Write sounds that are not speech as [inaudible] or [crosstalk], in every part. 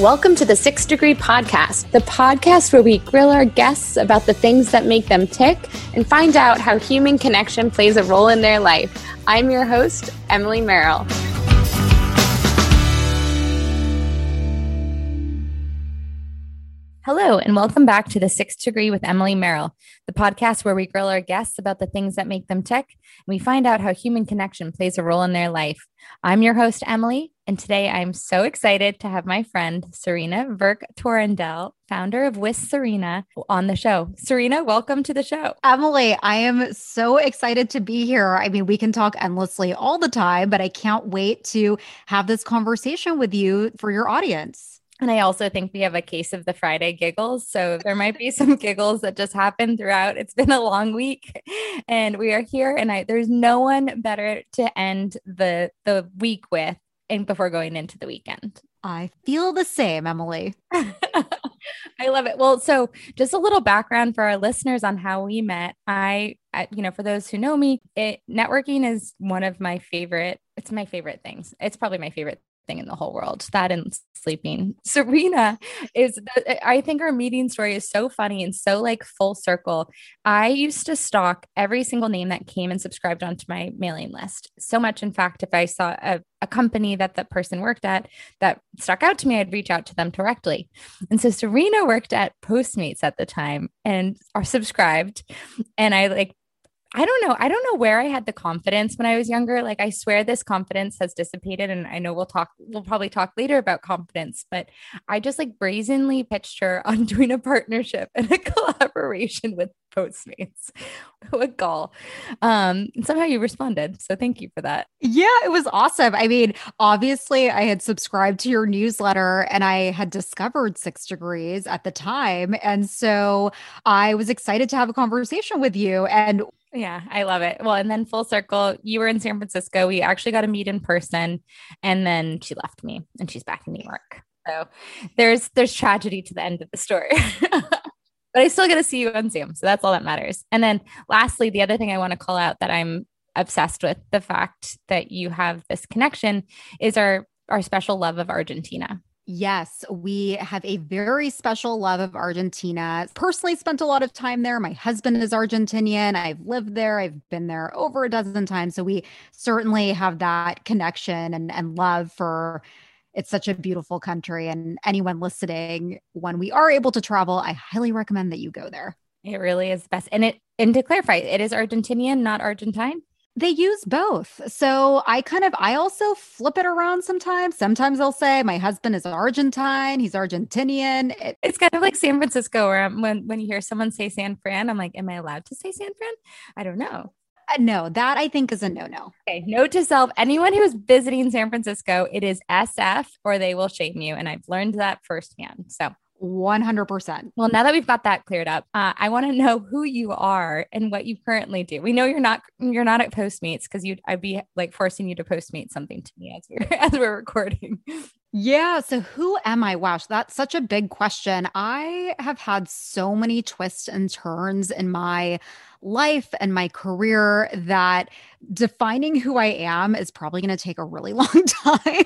Welcome to the Six Degree Podcast, the podcast where we grill our guests about the things that make them tick and find out how human connection plays a role in their life. I'm your host, Emily Merrill. Hello, and welcome back to the Sixth Degree with Emily Merrill, the podcast where we grill our guests about the things that make them tick and we find out how human connection plays a role in their life. I'm your host, Emily, and today I'm so excited to have my friend, Sarina Virk Torrendell, founder of With Sarina, on the show. Sarina, welcome to the show. Emily, I am so excited to be here. I mean, we can talk endlessly all the time, but I can't wait to have this conversation with you for your audience. And I also think we have a case of the Friday giggles. So there might be [laughs] some giggles that just happen throughout. It's been a long week and we are here and I there's no one better to end the the week with and before going into the weekend. I feel the same, Emily. [laughs] I love it. Well, so just a little background for our listeners on how we met. I, I, you know, for those who know me, it networking is one of my favorite. It's my favorite things. It's probably my favorite thing in the whole world. That and sleeping. [laughs] Sarina is, the, I think our meeting story is so funny and so like full circle. I used to stalk every single name that came and subscribed onto my mailing list. So much, in fact, if I saw a, a company that that person worked at that stuck out to me, I'd reach out to them directly. And so Sarina worked at Postmates at the time and are subscribed. And I like I don't know. I don't know where I had the confidence when I was younger. Like I swear this confidence has dissipated and I know we'll talk we'll probably talk later about confidence, but I just like brazenly pitched her [laughs] on doing a partnership and a [laughs] collaboration with Postmates. [laughs] what gall. Um somehow you responded. So thank you for that. Yeah, it was awesome. I mean, obviously I had subscribed to your newsletter and I had discovered 6 degrees at the time and so I was excited to have a conversation with you and yeah, I love it. Well, and then full circle, you were in San Francisco. We actually got to meet in person, and then she left me, and she's back in New York. So there's there's tragedy to the end of the story. [laughs] but I still get to see you on Zoom, so that's all that matters. And then lastly, the other thing I want to call out that I'm obsessed with the fact that you have this connection is our our special love of Argentina. Yes, we have a very special love of Argentina. Personally, spent a lot of time there. My husband is Argentinian. I've lived there. I've been there over a dozen times. So we certainly have that connection and, and love for it's such a beautiful country. And anyone listening, when we are able to travel, I highly recommend that you go there. It really is best. And it and to clarify, it is Argentinian, not Argentine. They use both. So I kind of I also flip it around sometimes. Sometimes I'll say my husband is Argentine, he's Argentinian. It, it's kind of like San Francisco where when when you hear someone say San Fran, I'm like, am I allowed to say San Fran? I don't know. Uh, no, that I think is a no-no. Okay, note to self: anyone who is visiting San Francisco, it is SF or they will shame you, and I've learned that firsthand. So 100%. Well, now that we've got that cleared up, uh, I want to know who you are and what you currently do. We know you're not you're not at Postmates because you I'd be like forcing you to Postmate something to me as we're [laughs] as we're recording. Yeah. So who am I? Wow. That's such a big question. I have had so many twists and turns in my life and my career that defining who I am is probably going to take a really [laughs] long time.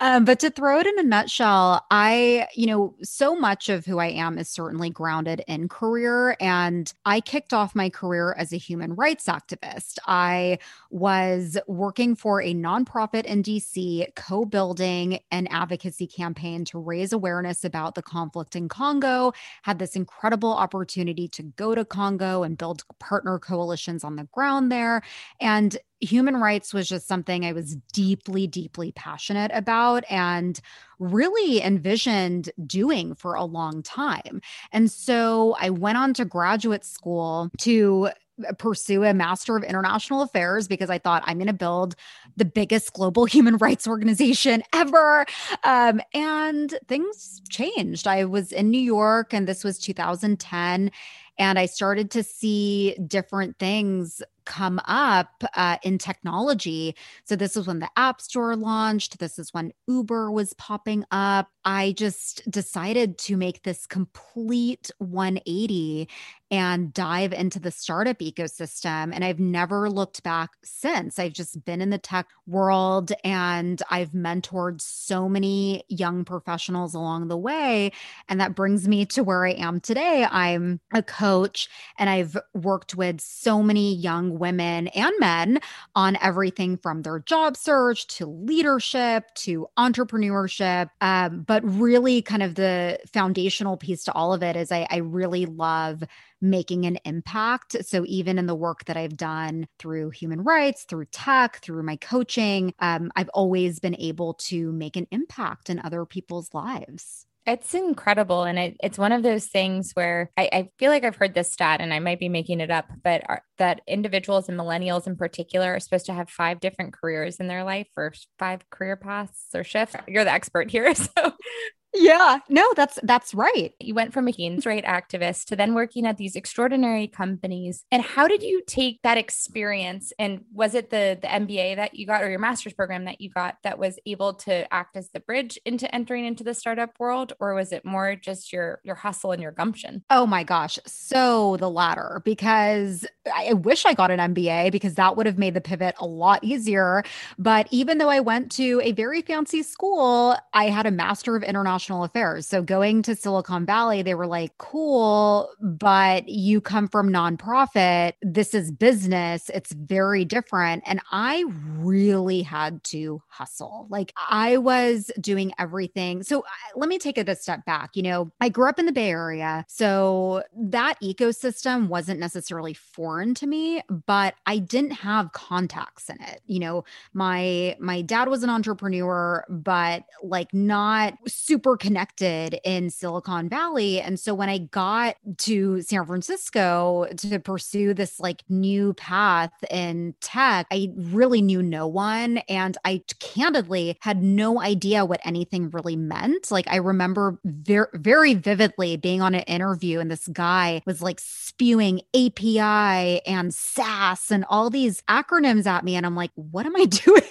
um, but to throw it in a nutshell, I, you know, so much of who I am is certainly grounded in career. And I kicked off my career as a human rights activist. I was working for a nonprofit in DC, co building an advocacy campaign to raise awareness about the conflict in Congo, had this incredible opportunity to go to Congo and build partner coalitions on the ground there. And human rights was just something I was deeply, deeply passionate about and really envisioned doing for a long time. And so I went on to graduate school to pursue a master of international affairs because i thought i'm going to build the biggest global [laughs] human rights organization ever um, and things changed i was in new york and this was 2010 and I started to see different things come up uh, in technology. So, this was when the App Store launched. This is when Uber was popping up. I just decided to make this complete 180 and dive into the startup ecosystem. And I've never looked back since. I've just been in the tech world and I've mentored so many young professionals along the way. And that brings me to where I am today. I'm a coach and I've worked with so many young women and men on everything from their job search to leadership to entrepreneurship. Um, but really, kind of the foundational piece to all of it is I, I really love making an impact. So, even in the work that I've done through human rights, through tech, through my coaching, um, I've always been able to make an impact in other people's lives. It's incredible. And it, it's one of those things where I, I, feel like I've heard this stat and I might be making it up, but are, that individuals and millennials in particular are supposed to have five different careers in their life or five career paths or shifts. You're the expert here. [laughs] So yeah, no, that's that's right. You went from a human rights activist to then working at these extraordinary companies. And how did you take that experience? And was it the the MBA that you got or your master's program that you got that was able to act as the bridge into entering into the startup world, or was it more just your your hustle and your gumption? Oh my gosh, so the latter because I wish I got an MBA because that would have made the pivot a lot easier. But even though I went to a very fancy school, I had a master of international international affairs. So going to Silicon Valley, they were like, cool, but you come from nonprofit. This is business. It's very different. And I really had to hustle. Like I was doing everything. So uh, let me take it a step back. You know, I grew up in the Bay Area. So that ecosystem wasn't necessarily foreign to me, but I didn't have contacts in it. You know, my my dad was an entrepreneur, but like not super connected in Silicon Valley. And so when I got to San Francisco to pursue this like new path in tech, I really knew no one. And I candidly had no idea what anything really meant. Like I remember very, very vividly being on an interview and this guy was like spewing API and SaaS and all these acronyms at me. And I'm like, what am I [laughs] doing?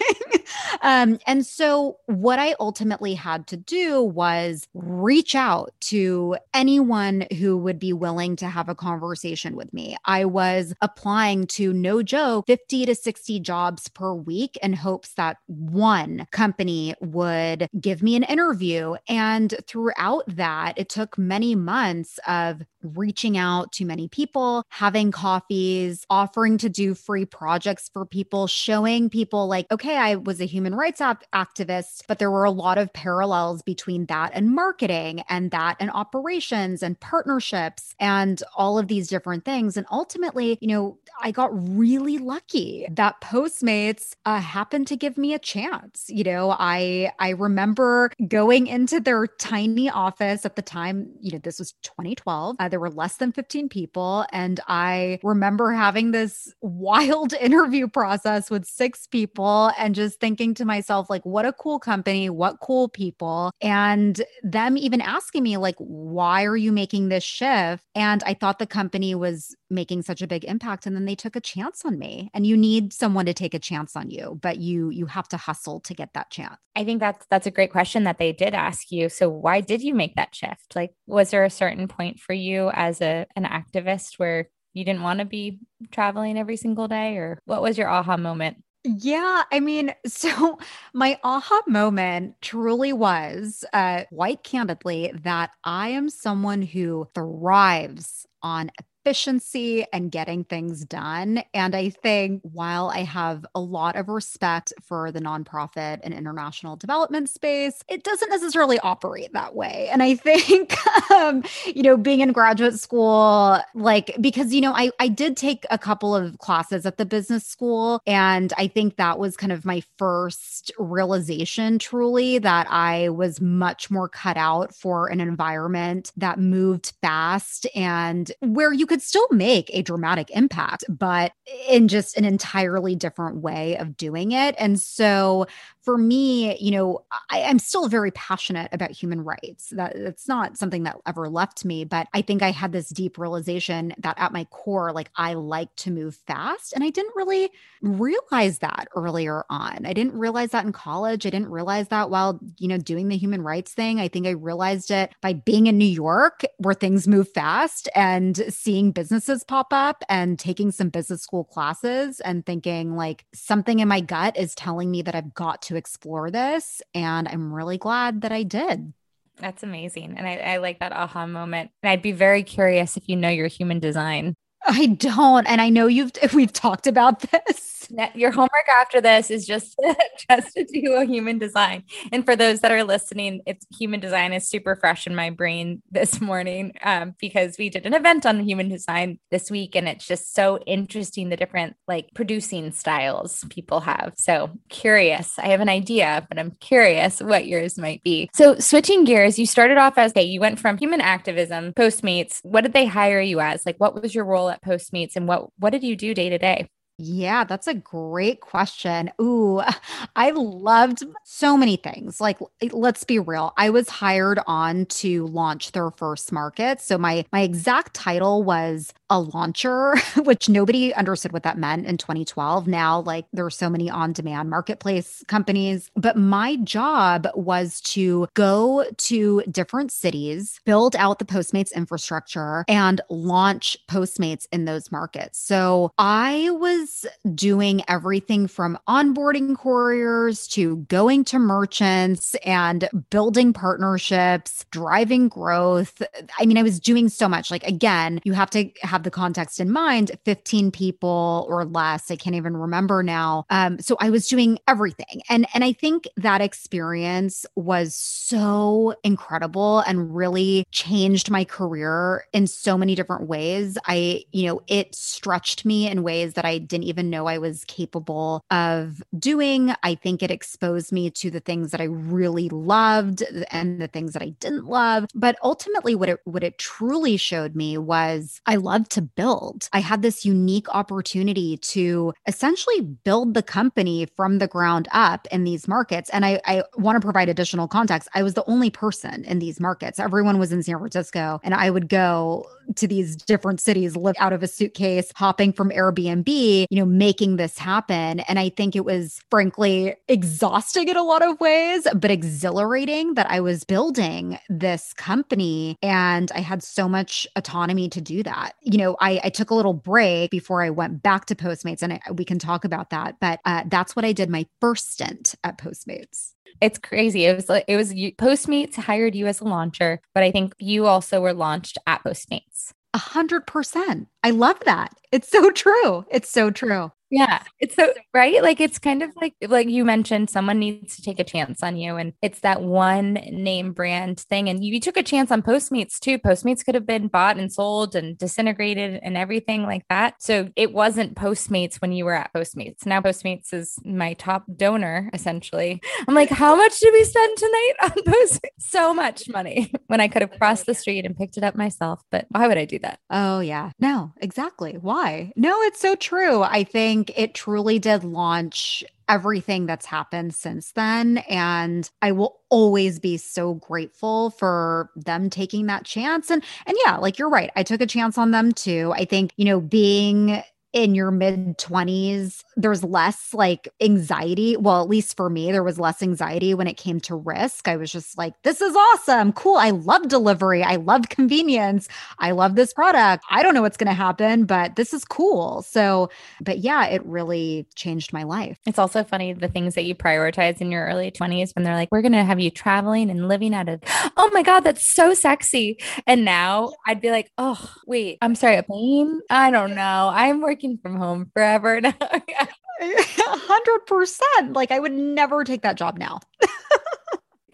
Um, and so what I ultimately had to do was reach out to anyone who would be willing to have a conversation with me. I was applying to no joke 50 to 60 jobs per week in hopes that one company would give me an interview. And throughout that, it took many months of reaching out to many people, having coffees, offering to do free projects for people, showing people like, okay, I was a human rights activist, but there were a lot of parallels between that and marketing and that and operations and partnerships and all of these different things. And ultimately, you know, I got really lucky that Postmates uh, happened to give me a chance. You know, I I remember going into their tiny office at the time. You know, this was 2012. Uh, there were less than 15 people, and I remember having this [laughs] wild interview process with six people, and just thinking to myself, like, what a cool company, what cool people, and them even asking me, like, why are you making this shift? And I thought the company was making such a big impact, and then they took a chance on me and you need someone to take a chance on you but you you have to hustle to get that chance. I think that's that's a great question that they did ask you. So why did you make that shift? Like was there a certain point for you as a an activist where you didn't want to be traveling every single day or what was your aha moment? Yeah, I mean, [laughs] so my aha moment truly was, uh, quite candidly, that I am someone who thrives on efficiency and getting things done. And I think while I have a lot of respect for the nonprofit and international development space, it doesn't necessarily operate that way. And I think, [laughs] um, you know, being in graduate school, like, because, you know, I, I did take a couple of classes at the business school. And I think that was kind of my first realization truly that I was much more cut out for an environment that moved fast and where you could could still make a dramatic impact, but in just an entirely different way of doing it. And so for me, you know, I, am still very passionate about human rights. That it's not something that ever left me, but I think I had this deep realization that at my core, like I like to move fast. And I didn't really realize that earlier on. I didn't realize that in college. I didn't realize that while, you know, doing the human rights thing. I think I realized it by being in New York where things move fast and seeing businesses pop up and taking some business school classes and thinking like something in my gut is telling me that I've got to explore this. And I'm really glad that I did. That's amazing. And I, I like that aha moment. And I'd be very curious if you know your human design. I don't. And I know you've, we've talked about [laughs] this your homework after this is just [laughs] just to do a human design. And for those that are listening, it's human design is super fresh in my brain this morning um, because we did an event on human design this week, and it's just so interesting the different like producing styles people have. So curious. I have an idea, but I'm curious what yours might be. So switching gears, you started off as okay, you went from human activism, Postmates. What did they hire you as? Like, what was your role at Postmates, and what what did you do day to day? Yeah, that's a great question. Ooh, [laughs] I loved so many things. Like eh, let's be real. I was hired on to launch their first market. So my my exact title was a launcher, [laughs] which nobody understood what that meant in 2012. Now like there are so many on-demand marketplace companies, but my job was to go to different cities, build out the Postmates infrastructure and launch Postmates in those markets. So I was was doing everything from onboarding couriers to going to merchants and building partnerships, driving growth. I mean, I was doing so much. Like, again, you have to have the context in mind 15 people or less. I can't even remember now. Um, so I was doing everything. And, and I think that experience was so incredible and really changed my career in so many different ways. I, you know, it stretched me in ways that I did didn't even know I was capable of doing. I think it exposed me to the things that I really loved and the things that I didn't love. But ultimately what it what it truly showed me was I love to build. I had this unique opportunity to essentially build the company from the ground up in these markets. And I, I want to provide additional context. I was the only person in these markets. Everyone was in San Francisco and I would go to these different cities, live out of a suitcase, hopping from Airbnb you know, making this happen. And I think it was frankly exhausting in a lot of ways, but exhilarating that I was building this company and I had so much autonomy to do that. You know, I, I took a little break before I went back to Postmates, and I, we can talk about that. But uh, that's what I did my first stint at Postmates it's crazy. It was like it was Postmates hired you as a launcher, but I think you also were launched at Postmates. A hundred percent. I love that. It's so true. It's so true. Yeah. It's so right. Like it's kind of like like you mentioned, someone needs to take a chance on you. And it's that one name brand thing. And you, you, took a chance on Postmates too. Postmates could have been bought and sold and disintegrated and everything like that. So it wasn't Postmates when you were at Postmates. Now Postmates is my top donor, essentially. I'm like, how much did we spend tonight on Postmates? So much money [laughs] when I could have crossed the street and picked it up myself. But why would I do that? Oh yeah. No, exactly. Why? No, it's so true. I think think it truly did launch everything that's happened since then. And I will always be so grateful for them taking that chance. And and yeah, like you're right. I took a chance on them too. I think, you know, being in your mid 20s, there's less like anxiety. Well, at least for me, there was less anxiety when it came to risk. I was just like, this is awesome. Cool. I love delivery. I love convenience. I love this product. I don't know what's going to happen, but this is cool. So, but yeah, it really changed my life. It's also funny the things that you prioritize in your early 20s when they're like, we're going to have you traveling and living out of, [gasps] oh my God, that's so sexy. And now I'd be like, oh, wait, I'm sorry, a plane? I don't know. I'm working working from home forever now. [laughs] [laughs] hundred percent. Like I would never take that job now. [laughs]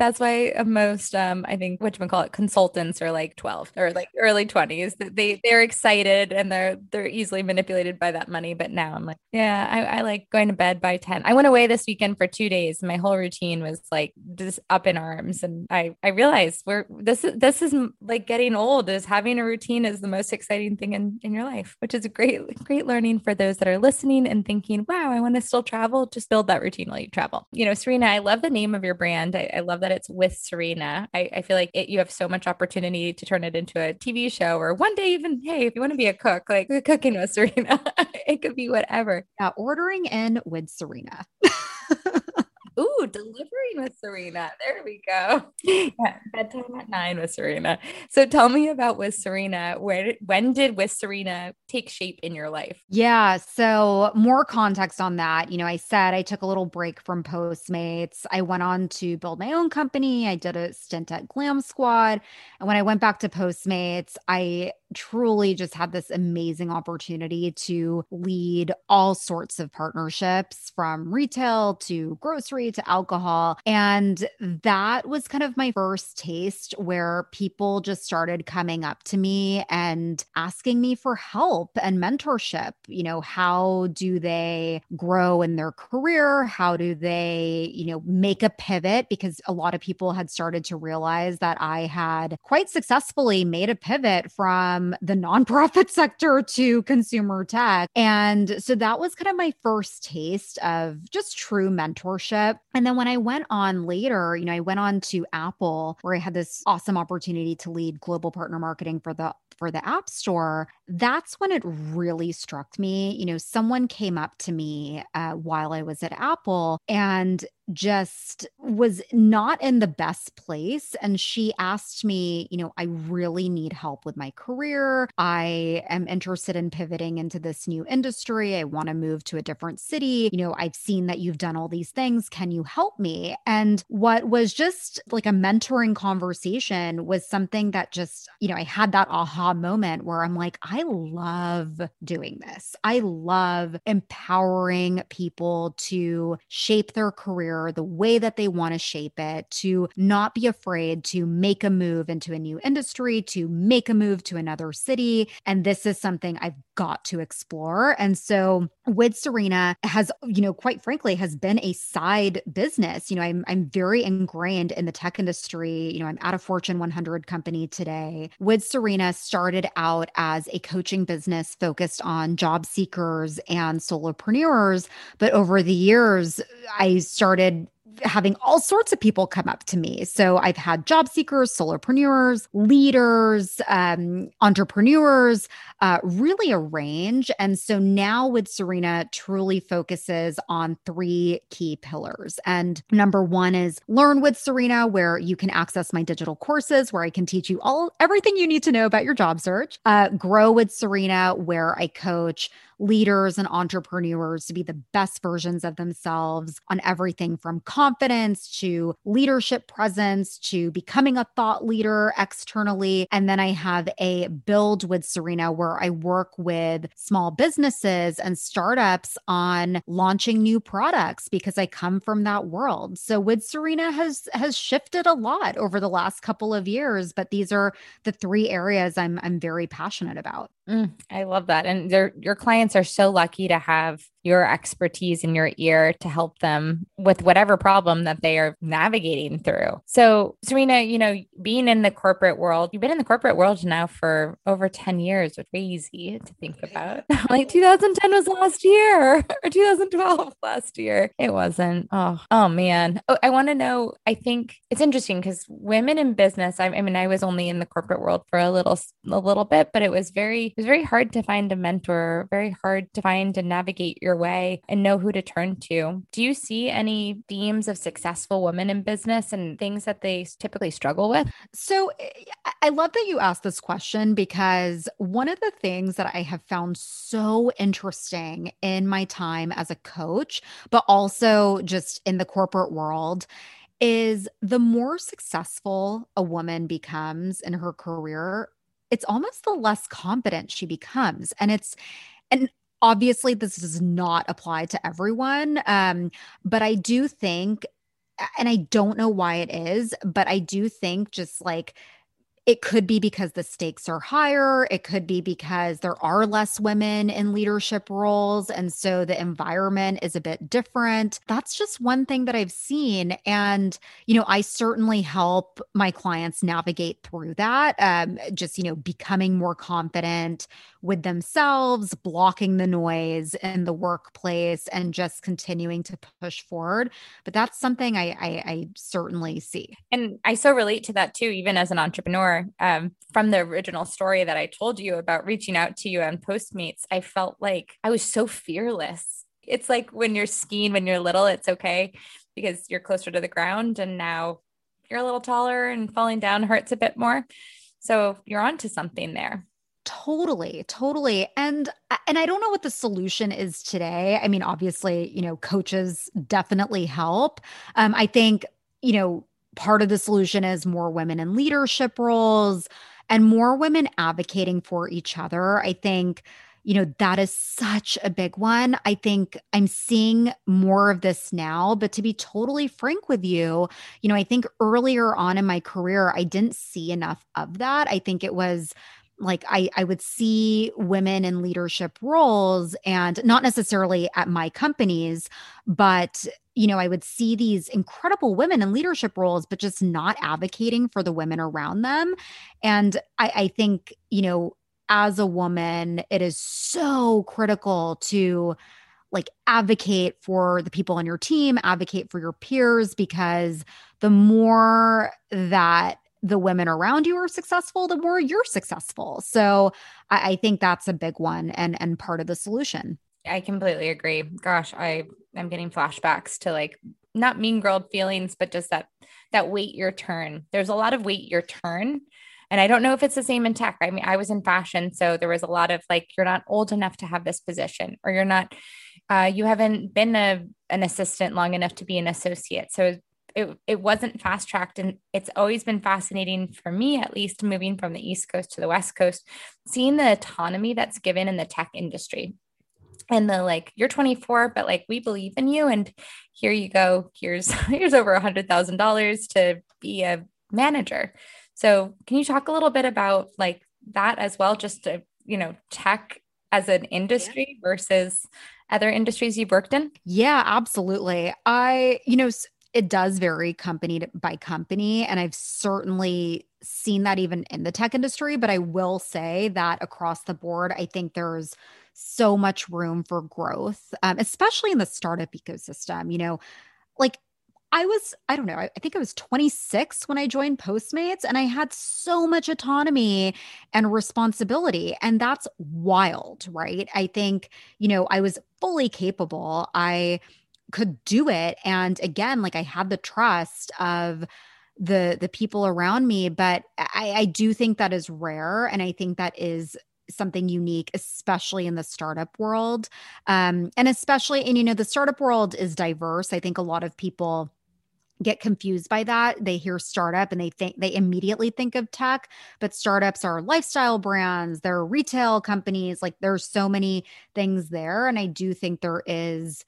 That's why most, um, I think, what you call it, consultants are like 12 or like early 20s. They they're excited and they're they're easily manipulated by that money. But now I'm like, yeah, I, I like going to bed by 10. I went away this weekend for two days. My whole routine was like just up in arms. And I I realized we're this is this is like getting old is having a routine is the most exciting thing in, in your life, which is a great, great learning for those that are listening and thinking, wow, I want to still travel. Just build that routine while you travel. You know, Sarina, I love the name of your brand. I, I love that it's with Sarina. I, I feel like it, you have so much opportunity to turn it into a TV show or one day even, hey, if you want to be a cook, like cooking with Sarina, [laughs] it could be whatever. Yeah, ordering in with Sarina. [laughs] Ooh, delivering with Sarina. There we go. [laughs] Yeah, bedtime at nine with Sarina. So tell me about with Sarina. Where when did with Sarina take shape in your life? Yeah. So more context on that. You know, I said I took a little break from Postmates. I went on to build my own company. I did a stint at Glam Squad. And when I went back to Postmates, I truly just had this amazing opportunity to lead all sorts of partnerships from retail to grocery to alcohol. And that was kind of my first taste where people just started coming up to me and asking me for help and mentorship. You know, how do they grow in their career? How do they, you know, make a pivot? Because a lot of people had started to realize that I had quite successfully made a pivot from from the nonprofit [laughs] sector to consumer tech. And so that was kind of my first taste of just true mentorship. And then when I went on later, you know, I went on to Apple where I had this awesome opportunity to lead global partner marketing for the for the App Store, that's when it really struck me. You know, someone came up to me uh, while I was at Apple and just was not in the best place. And she asked me, you know, I really need help with my career. I am interested in pivoting into this new industry. I want to move to a different city. You know, I've seen that you've done all these things. Can you help me? And what was just like a mentoring conversation was something that just, you know, I had that aha moment where I'm like, I love doing this. I love empowering people to shape their career the way that they want to shape it, to not be afraid to make a move into a new industry, to make a move to another city. And this is something I've got to explore. And so with Sarina has, you know, quite frankly, has been a side business. You know, I'm I'm very ingrained in the tech industry. You know, I'm at a Fortune 100 company today. With Sarina started out as a coaching business focused on job seekers and solopreneurs, but over the years I started started having all sorts of people come up to me. So I've had job seekers, solopreneurs, leaders, um, entrepreneurs, uh, really a range. And so now with Sarina, truly focuses on three key pillars. And number one is learn with Sarina, where you can access my digital courses, where I can teach you all everything you need to know about your job search. Uh, grow with Sarina, where I coach leaders and entrepreneurs to be the best versions of themselves on everything from confidence to leadership presence to becoming a thought leader externally. And then I have a build with Sarina where I work with small businesses and startups on launching new products because I come from that world. So with Sarina has has shifted a lot over the last couple of years, but these are the three areas I'm I'm very passionate about. Mm, I love that. And your clients are so lucky to have your expertise in your ear to help them with whatever problem that they are navigating through. So, Sarina, you know, being in the corporate world, you've been in the corporate world now for over 10 years, which is crazy to think about. [laughs] like 2010 was last year [laughs] or 2012 [laughs] last year. It wasn't. Oh, oh man. Oh, I want to know. I think it's interesting because women in business, I, I mean, I was only in the corporate world for a little, a little bit, but it was very, it was very hard to find a mentor, very hard to find to navigate your way and know who to turn to. Do you see any themes of successful women in business and things that they typically struggle with? So eh, I love that you asked this question because one of the things that I have found so interesting in my time as a coach, but also just in the corporate world is the more successful a woman becomes in her career, it's almost the less competent she becomes. And it's, and obviously this does not apply to everyone. Um, but I do think and I don't know why it is, but I do think just like it could be because the stakes are higher. It could be because there are less women in leadership roles. And so the environment is a bit different. That's just one thing that I've seen. And, you know, I certainly help my clients navigate through that. Um, just, you know, becoming more confident with themselves, blocking the noise in the workplace, and just continuing to push forward. But that's something I, I, I certainly see. And I so relate to that too, even as an entrepreneur. Um, from the original story that I told you about reaching out to you on Postmates, I felt like I was so fearless. It's like when you're skiing when you're little, it's okay because you're closer to the ground. And now you're a little taller and falling down hurts a bit more. So you're onto something there. Totally, totally. And and I don't know what the solution is today. I mean, obviously, you know, coaches definitely help. Um, I think, you know, part of the solution is more women in leadership roles and more women advocating for each other. I think you know, that is such a big one. I think I'm seeing more of this now, but to be totally frank with you, you know, I think earlier on in my career, I didn't see enough of that. I think it was like I, I would see women in leadership roles and not necessarily at my companies but you know i would see these incredible women in leadership roles but just not advocating for the women around them. And i, I think you know as a woman it is so critical to like advocate for the people on your team advocate for your peers because the more that the women around you are successful, the more you're successful. So I, I think that's a big one and and part of the solution. I completely agree. Gosh, I am getting flashbacks to like not mean girl feelings, but just that that wait your turn. There's a lot of wait your turn. And I don't know if it's the same in tech. I mean, I was in fashion, so there was a lot of like, you're not old enough to have this position, or you're not, uh, you haven't been a an assistant long enough to be an associate. So it, it wasn't fast tracked and it's always been fascinating for me at least moving from the east coast to the west coast seeing the autonomy that's given in the tech industry. And the like you're 24 but like we believe in you and here you go. Here's [laughs] here's over a hundred thousand dollars to be a manager. So can you talk a little bit about like that as well just to you know tech as an industry yeah. versus other industries you've worked in? Yeah absolutely. I you know it does vary company by company. And I've certainly seen that even in the tech industry. But I will say that across the board, I think there's so much room for growth, um, especially in the startup ecosystem. You know, like I was, I don't know, I, I, think I was 26 when I joined Postmates, and I had so much autonomy and responsibility. And that's wild, right? I think, you know, I was fully capable. I, could do it and again like i had the trust of the the people around me but i i do think that is rare and i think that is something unique especially in the startup world um and especially and you know the startup world is diverse i think a lot of people get confused by that. They hear startup and they think they immediately think of tech, but startups are lifestyle brands, they're retail companies, like there's so many things there and I do think there is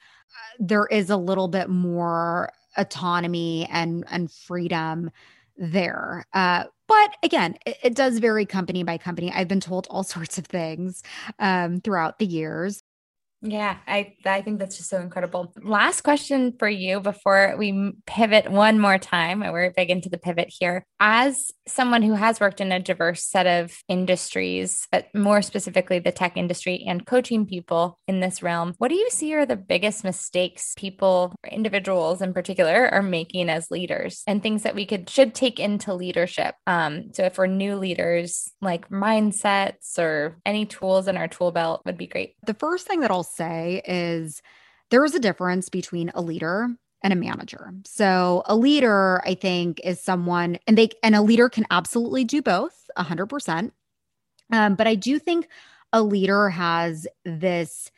there is a little bit more autonomy and and freedom there. Uh, but again, it, it, does vary company by company. I've been told all [laughs] sorts of things um, throughout the years. Yeah, I I think that's just so incredible. Last question for you before we pivot one more time. We're big into the pivot here. As someone who has worked in a diverse set of industries, but more specifically the tech industry and coaching people in this realm, what do you see are the biggest mistakes people, individuals in particular, are making as leaders, and things that we could should take into leadership? Um, so if we're new leaders, like mindsets or any tools in our tool belt would be great. The first thing that I'll say is there is a difference between a leader and a manager. So a leader, I think, is someone, and they and a leader can absolutely do both, hundred percent. Um, but I do think a leader has this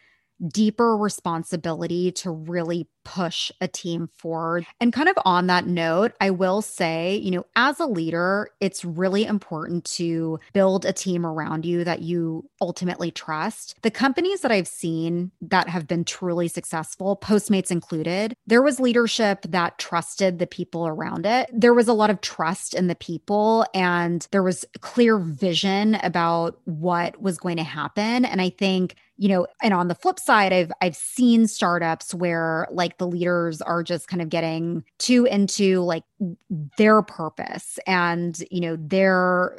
deeper responsibility to really push a team forward. And kind of on that note, I will say, you know, as a leader, it's really important to build a team around you that you ultimately trust. The companies that I've seen that have been truly successful, Postmates included, there was leadership that trusted the people around it. There was a lot of trust in the people and there was clear vision about what was going to happen. And I think you know and on the flip side i've i've seen startups where like the leaders are just kind of getting too into like their purpose and you know their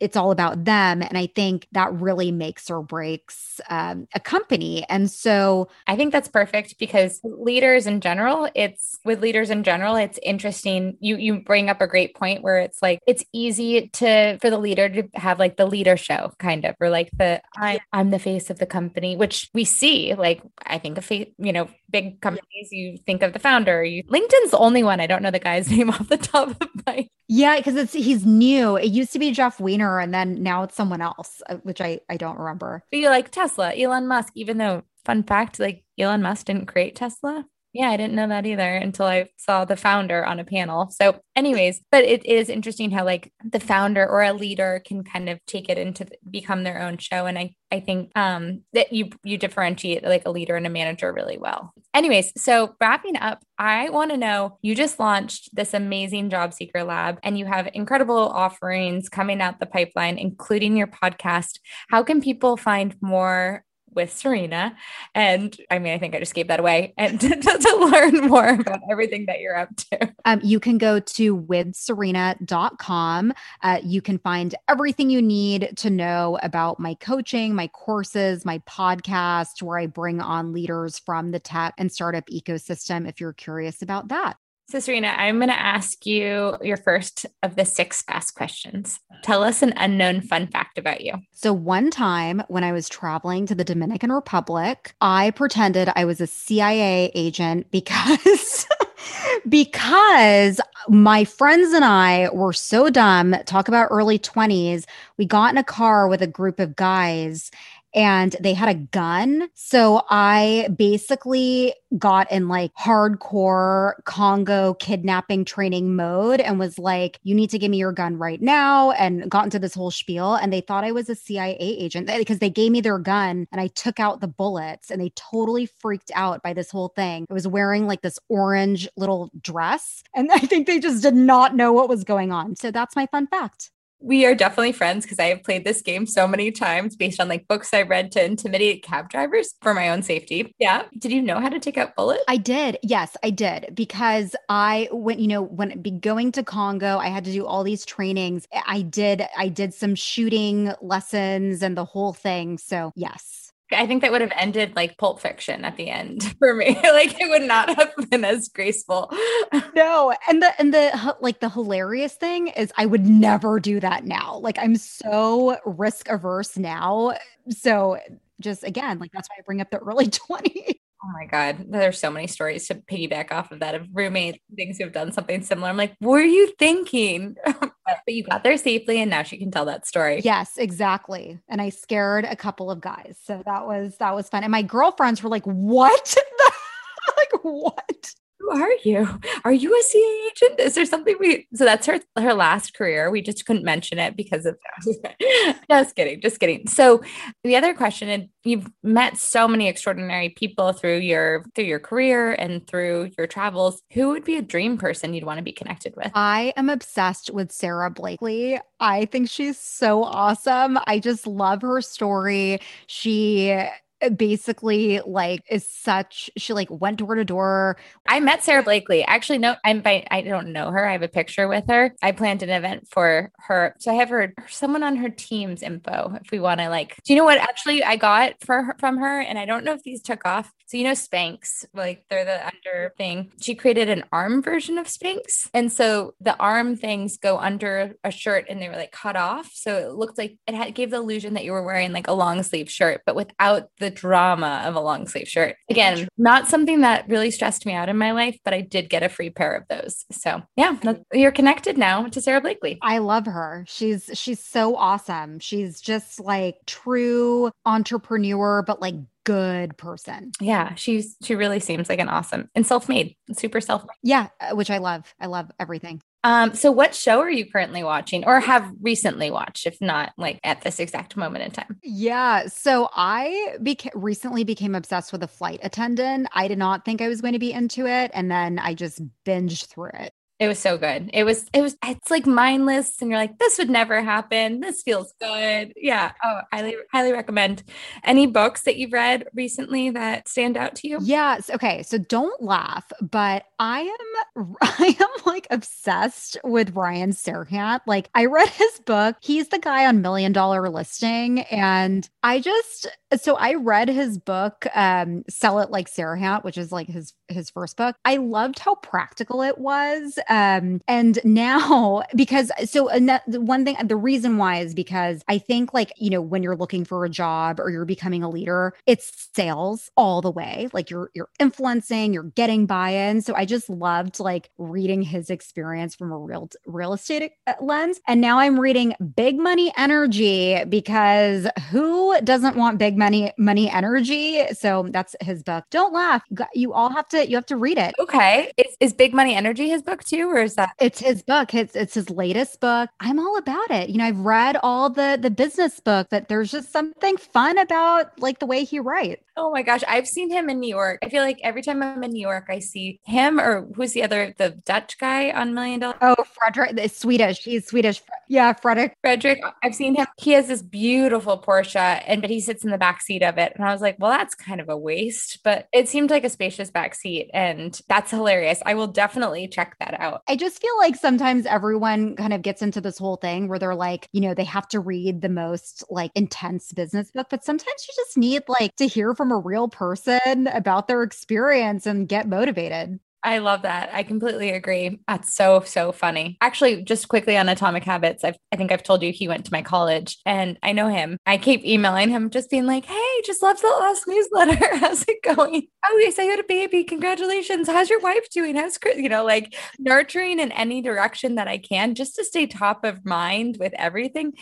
it's all about them. And I think that really makes or breaks um, a company. And so I think that's perfect because leaders in general, it's with leaders in general, it's interesting. You you bring up a great point where it's like it's easy to for the leader to have like the leader show kind of or like the I, I'm the face of the company, which we see like I think a face, you know, big companies, you think of the founder. You LinkedIn's the only one. I don't know the guy's [laughs] name off the top of my yeah, because it's he's new. It used to be Jeff Weiner, and then now it's someone else, uh, which I I don't remember. But you like Tesla, Elon Musk. Even though, fun fact, like Elon Musk didn't create Tesla. Yeah, I didn't know that either until I saw the founder on a panel. So, anyways, but it is interesting how like the founder or a leader can kind of take it into become their own show. And I I think um that you you differentiate like a leader and a manager really well. Anyways, so wrapping up, I want to know you just launched this amazing job seeker lab and you have incredible offerings coming out the pipeline, including your podcast. How can people find more with Sarina. And I mean, I think I just gave that away and [laughs] to, to, learn more about everything that you're up to. Um, you can go to withsarina.com. Uh, you can find everything you need to know about my coaching, my courses, my podcast, where I bring on leaders from the tech and startup ecosystem if you're curious about that. So, Sarina, I'm going to ask you your first of the six fast questions. Tell us an unknown fun fact about you. So, one time when I was traveling to the Dominican Republic, I pretended I was a CIA agent because. [laughs] because my friends and I were so dumb, talk about early 20s. We got in a car with a group of guys and they had a gun. So I basically got in like hardcore Congo kidnapping training mode and was like, you need to give me your gun right now. And got into this whole spiel. And they thought I was a CIA agent eh, because they gave me their gun and I took out the bullets and they totally freaked out by this whole thing. I was wearing like this orange little dress. And [laughs] I think they just did not know what was going on. So that's my fun fact we are definitely friends because I have played this game so many times based on like books I read to intimidate cab drivers for my own safety. Yeah. Did you know how to take out bullets? I did. Yes, I did because I went, you know, when be going to Congo, I had to do all these trainings. I did I did some shooting lessons and the whole thing. So, yes. I think that would have ended like Pulp Fiction at the end [laughs] for me. [laughs] like it would not have been as graceful. [laughs] no, and the and the like the hilarious thing is I would never do that now. Like I'm so risk averse now. So just again, like that's why I bring up the early 20s. Oh my God. There's so many stories to piggyback off of that of roommates, things who have done something similar. I'm like, what are you thinking? [laughs] but you got there safely and now she can tell that story. Yes, exactly. And I scared a couple of guys. So that was that was fun. And my girlfriends were like, what? [laughs] like what? Who are you? Are you a CA agent? Is there something we so that's her her last career. We just couldn't mention it because of [laughs] just kidding, just kidding. So the other question, and you've met so many extraordinary people through your through your career and through your travels. Who would be a dream person you'd want to be connected with? I am obsessed with Sara Blakely. I think she's so awesome. I just love her story. She Uh, basically like is such she like went door to door. I met sara Blakely. Actually, no, I'm by I don't know her. I have a picture with her. I planned an event for her. So I have her someone on her team's info if we want to like. Do you know what actually I got for her, from her and I don't know if these took off. So you know Spanx, like they're the under thing. She created an arm version of Spanx. And so the arm things go under a shirt and they were like cut off. So it looked like it had, gave the illusion that you were wearing like a long sleeve shirt, but without the drama of a long sleeve shirt. Again, not something that really stressed me out in my life, but I did get a free pair of those. So yeah, you're connected now to Sara Blakely. I love her. She's she's so awesome. She's just like true entrepreneur, but like good person. Yeah, she's she really seems like an awesome and self-made, super self-made. Yeah, uh, which I love. I love everything. Um, so what show are you currently watching or have recently watched, if not like at this exact moment in time? Yeah. So I beca- recently became obsessed with a flight attendant. I did not think I was going to be into it. And then I just binged through it. It was so good. It was, it was, it's like mindless. And you're like, this would never happen. This feels good. Yeah. Oh, highly, highly recommend. Any books that you've read recently that stand out to you? Yes. Okay. So don't laugh, but I am, [laughs] I am like obsessed with Ryan Serhant. Like I read his book. He's the guy on Million Dollar Listing. And I just, so I read his book, um, Sell It Like Serhant, which is like his, his first book. I loved how practical it was um, and now, [laughs] because so one thing, the reason why is because I think, like, you know, when you're looking for a job or you're becoming a leader, it's sales all the way. Like you're you're influencing, you're getting buy-in. So I just loved like reading his experience from a real real estate uh, lens. And now I'm reading Big Money Energy because who doesn't want big money money energy? So that's his book. Don't laugh. You all have to you have to read it. Okay. Is, is Big Money Energy his book too? Too, or is that it's his book? It's it's his latest book. I'm all about it. You know, I've read all the the business book, but there's just something fun about like the way he writes. Oh my gosh, I've seen him in New York. I feel like every time I'm in New York, I see him or who's the other, the Dutch guy on Million Dollar. Oh, Fredrik, the Swedish. He's Swedish. Yeah, Fredrik. Fredrik. I've seen him. He has this beautiful Porsche, and but he sits in the back seat of it, and I was like, well, that's kind of a waste, but it seemed like a spacious back seat, and that's hilarious. I will definitely check that out. I just feel like sometimes everyone kind of gets into this whole thing where they're like, you know, they have to read the most like intense business book, but sometimes you just need like to hear from from a real person about their experience and get motivated. I love that. I completely agree. That's so, so funny. Actually, just quickly on Atomic Habits, I've, I think I've told you he went to my college and I know him. I keep emailing him, just being like, hey, just love the last newsletter. [laughs] How's it going? Oh, yes, I had a baby. Congratulations. How's your wife doing? How's, you know, like nurturing in any direction that I can just to stay top of mind with everything.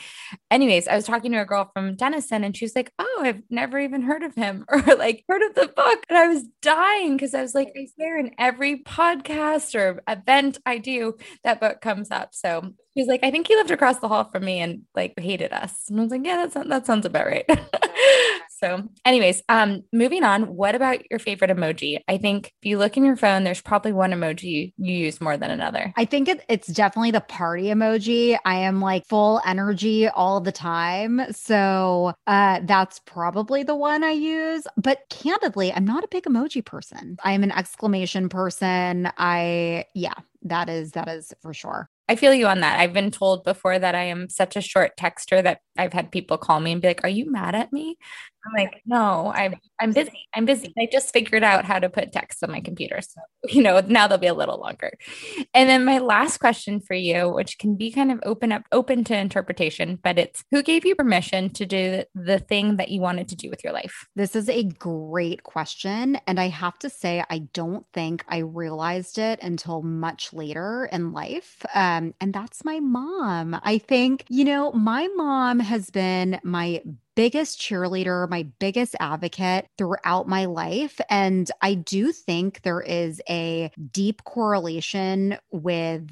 Anyways, I was talking to a girl from Denison and she was like, oh, I've never even heard of him [laughs] or like heard of the book. And I was dying because I was like, I swear in every every podcast or event I do, that book comes up. So he's like, I think he lived across the hall from me and like hated us. And I was like, yeah, that, that sounds about right. [laughs] [laughs] so anyways, um, moving on, what about your favorite emoji? I think if you look in your phone, there's probably one emoji you use more than another. I think it, it's definitely the party emoji. I am like full energy all the time. So uh, that's probably the one I use. But candidly, I'm not a big emoji person. I am an exclamation person. I, yeah, that is, that is for sure. I feel you on that. I've been told before that I am such a short texter that I've had people call me and be like, "Are you mad at me?" I'm like, "No, I'm I'm busy. I'm busy. I just figured out how to put text on my computer, so [laughs] you know now they'll be a little longer." And then my last question for you, which can be kind of open up, open to interpretation, but it's who gave you permission to do the thing that you wanted to do with your life? This is a great question, and I have to say, I don't think I realized it until much later in life. Um, and that's my mom. I think, you know, my mom has been my biggest cheerleader, my biggest advocate throughout my life. And I do think there is a deep correlation with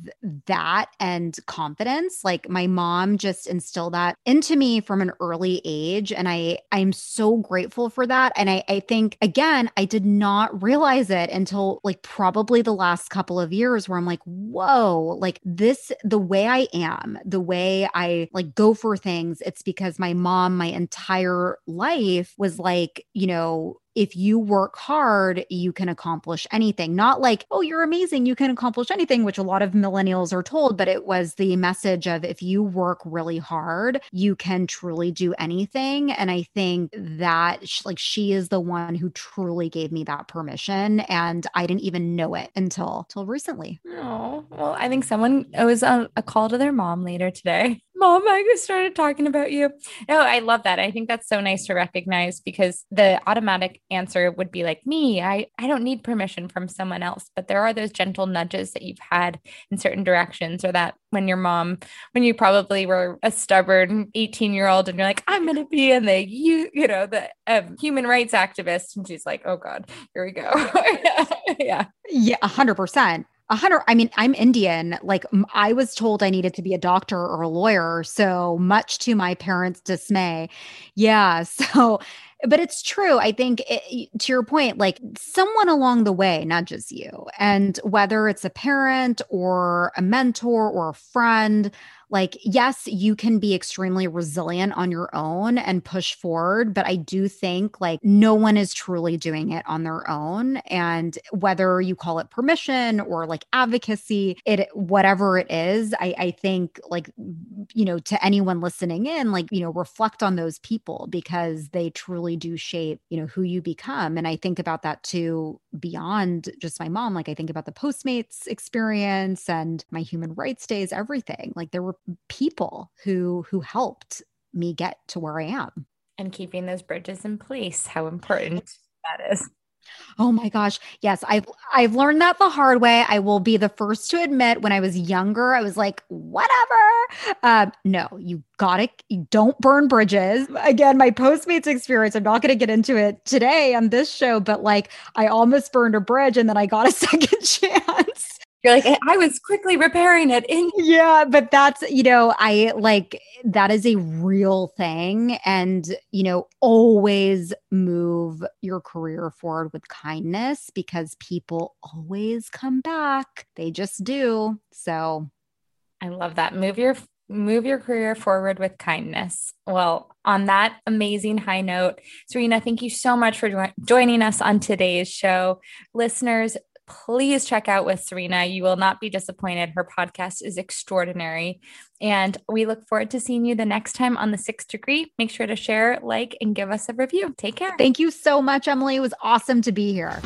that and confidence. Like my mom just instilled that into me from an early age. And I, I'm so grateful for that. And I, I think, again, I did not realize it until like probably the last couple of years where I'm like, whoa, like this, the way I am, the way I like go for things, it's because my mom, my entire life was like, you know, if you work hard, you can accomplish anything. Not like, oh, you're amazing, you can accomplish anything, which a lot of millennials are told, but it was the message of if you work really hard, you can truly do anything. And I think that like she is the one who truly gave me that permission. And I didn't even know it until, until recently. Oh, well, I think someone owes a, a call to their mom later today mom, I started talking about you. No, I love that. I think that's so nice to recognize because the automatic answer would be like me. I, I don't need permission from someone else, but there are those gentle nudges that you've had in certain directions or that when your mom, when you probably were a stubborn 18 year old and you're like, I'm going to be in the, you, you know, the um, human rights activist. And she's like, oh God, here we go. [laughs] yeah. Yeah. Hundred percent. A hundred. I mean, I'm Indian. Like, I was told I needed to be a doctor or a lawyer. So much to my parents' dismay. Yeah. [laughs] So, but it's true. I think eh, it, to your point, like someone along the way nudges you. And whether it's a parent or a mentor or a friend, like yes you can be extremely resilient on your own and push forward but i do think like no one is truly doing it on their own and whether you call it permission or like advocacy it whatever it is i i think like you know to anyone listening in like you know reflect on those people because they truly do shape you know who you become and i think about that too beyond just my mom like i think about the postmates experience and my human rights days everything like there were people who who helped me get to where I am. And keeping those bridges in place, how important that is. Oh my gosh. Yes, I've I've learned that the hard way. I will be the first to admit when I was younger, I was like, whatever. Um, no, you got it. You don't burn bridges. Again, my Postmates experience, I'm not going to get into it today on this show, but like I almost burned a bridge and then I got a [laughs] second chance. You're like, I was quickly repairing it. In- [laughs] yeah, but that's, you know, I like that is a real thing. And, you know, always move your career forward with kindness because people always come back. They just do. So I love that. Move your move your career forward with kindness. Well, on that amazing high note, Sarina, thank you so much for jo- joining us on today's show. Listeners, please check out with Sarina. You will not be disappointed. Her podcast is extraordinary. And we look forward to seeing you the next time on the sixth degree. Make sure to share, like, and give us a review. Take care. Thank you so much, Emily. It was awesome to be here.